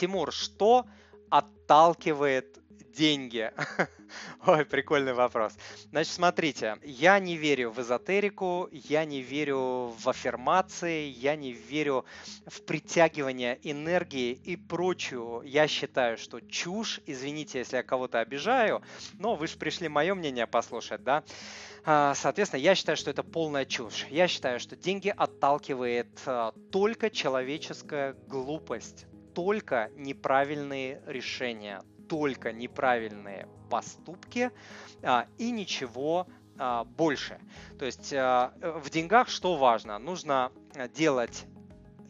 Тимур, что отталкивает деньги? Ой, прикольный вопрос. Значит, смотрите, я не верю в эзотерику, я не верю в аффирмации, я не верю в притягивание энергии и прочую. Я считаю, что чушь, извините, если я кого-то обижаю, но вы же пришли мое мнение послушать, да? А, соответственно, я считаю, что это полная чушь. Я считаю, что деньги отталкивает а, только человеческая глупость, только неправильные решения, только неправильные поступки а, и ничего а, больше. То есть а, в деньгах что важно? Нужно делать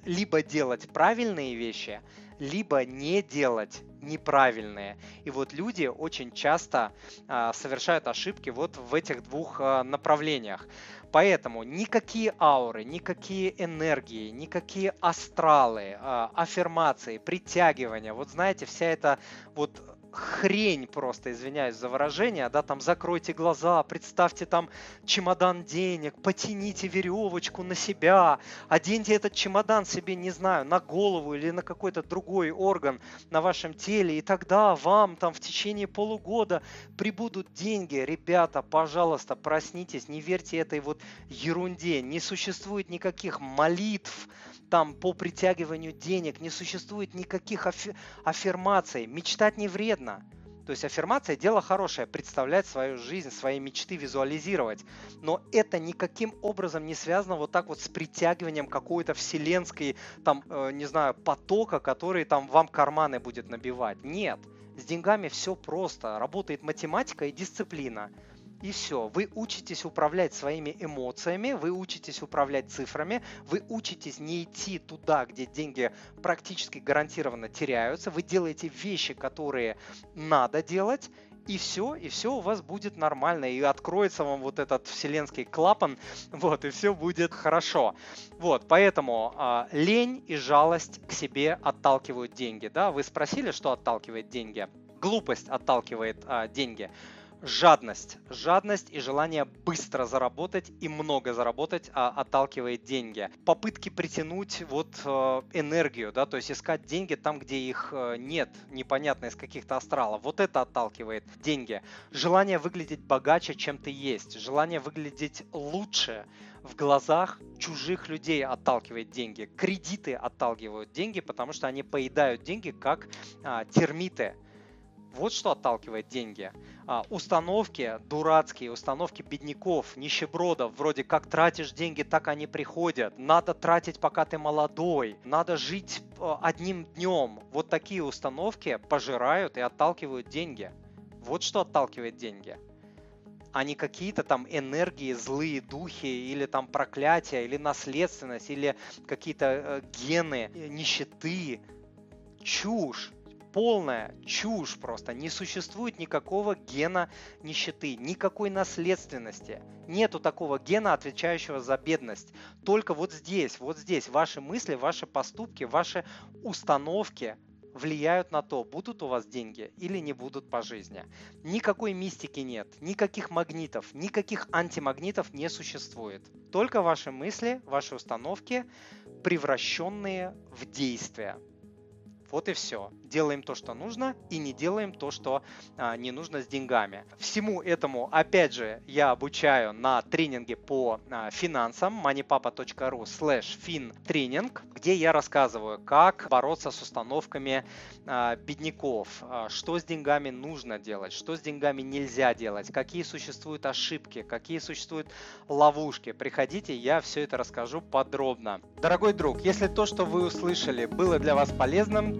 либо делать правильные вещи, либо не делать неправильные. И вот люди очень часто а, совершают ошибки вот в этих двух а, направлениях. Поэтому никакие ауры, никакие энергии, никакие астралы, а, аффирмации, притягивания, вот знаете, вся эта вот хрень просто, извиняюсь за выражение, да, там закройте глаза, представьте там чемодан денег, потяните веревочку на себя, оденьте этот чемодан себе, не знаю, на голову или на какой-то другой орган на вашем теле, и тогда вам там в течение полугода прибудут деньги. Ребята, пожалуйста, проснитесь, не верьте этой вот ерунде, не существует никаких молитв, там по притягиванию денег, не существует никаких аффи- аффирмаций. Мечтать не вредно. То есть аффирмация – дело хорошее, представлять свою жизнь, свои мечты, визуализировать. Но это никаким образом не связано вот так вот с притягиванием какой-то вселенской, там, э, не знаю, потока, который там вам карманы будет набивать. Нет, с деньгами все просто. Работает математика и дисциплина. И все. Вы учитесь управлять своими эмоциями, вы учитесь управлять цифрами, вы учитесь не идти туда, где деньги практически гарантированно теряются, вы делаете вещи, которые надо делать, и все, и все у вас будет нормально, и откроется вам вот этот вселенский клапан, вот, и все будет хорошо. Вот, поэтому э, лень и жалость к себе отталкивают деньги, да, вы спросили, что отталкивает деньги? Глупость отталкивает э, деньги жадность. Жадность и желание быстро заработать и много заработать а, отталкивает деньги. Попытки притянуть вот э, энергию, да, то есть искать деньги там, где их э, нет, непонятно из каких-то астралов. Вот это отталкивает деньги. Желание выглядеть богаче, чем ты есть. Желание выглядеть лучше в глазах чужих людей отталкивает деньги. Кредиты отталкивают деньги, потому что они поедают деньги как а, термиты. Вот что отталкивает деньги. А, установки дурацкие, установки бедняков, нищебродов, вроде как тратишь деньги, так они приходят. Надо тратить, пока ты молодой. Надо жить а, одним днем. Вот такие установки пожирают и отталкивают деньги. Вот что отталкивает деньги а не какие-то там энергии, злые духи, или там проклятия, или наследственность, или какие-то э, гены нищеты. Чушь полная чушь просто. Не существует никакого гена нищеты, никакой наследственности. Нету такого гена, отвечающего за бедность. Только вот здесь, вот здесь ваши мысли, ваши поступки, ваши установки влияют на то, будут у вас деньги или не будут по жизни. Никакой мистики нет, никаких магнитов, никаких антимагнитов не существует. Только ваши мысли, ваши установки, превращенные в действия. Вот и все. Делаем то, что нужно, и не делаем то, что а, не нужно с деньгами. Всему этому, опять же, я обучаю на тренинге по а, финансам moneypapa.ru slash fintraining, где я рассказываю, как бороться с установками а, бедняков, а, что с деньгами нужно делать, что с деньгами нельзя делать, какие существуют ошибки, какие существуют ловушки. Приходите, я все это расскажу подробно. Дорогой друг, если то, что вы услышали, было для вас полезным,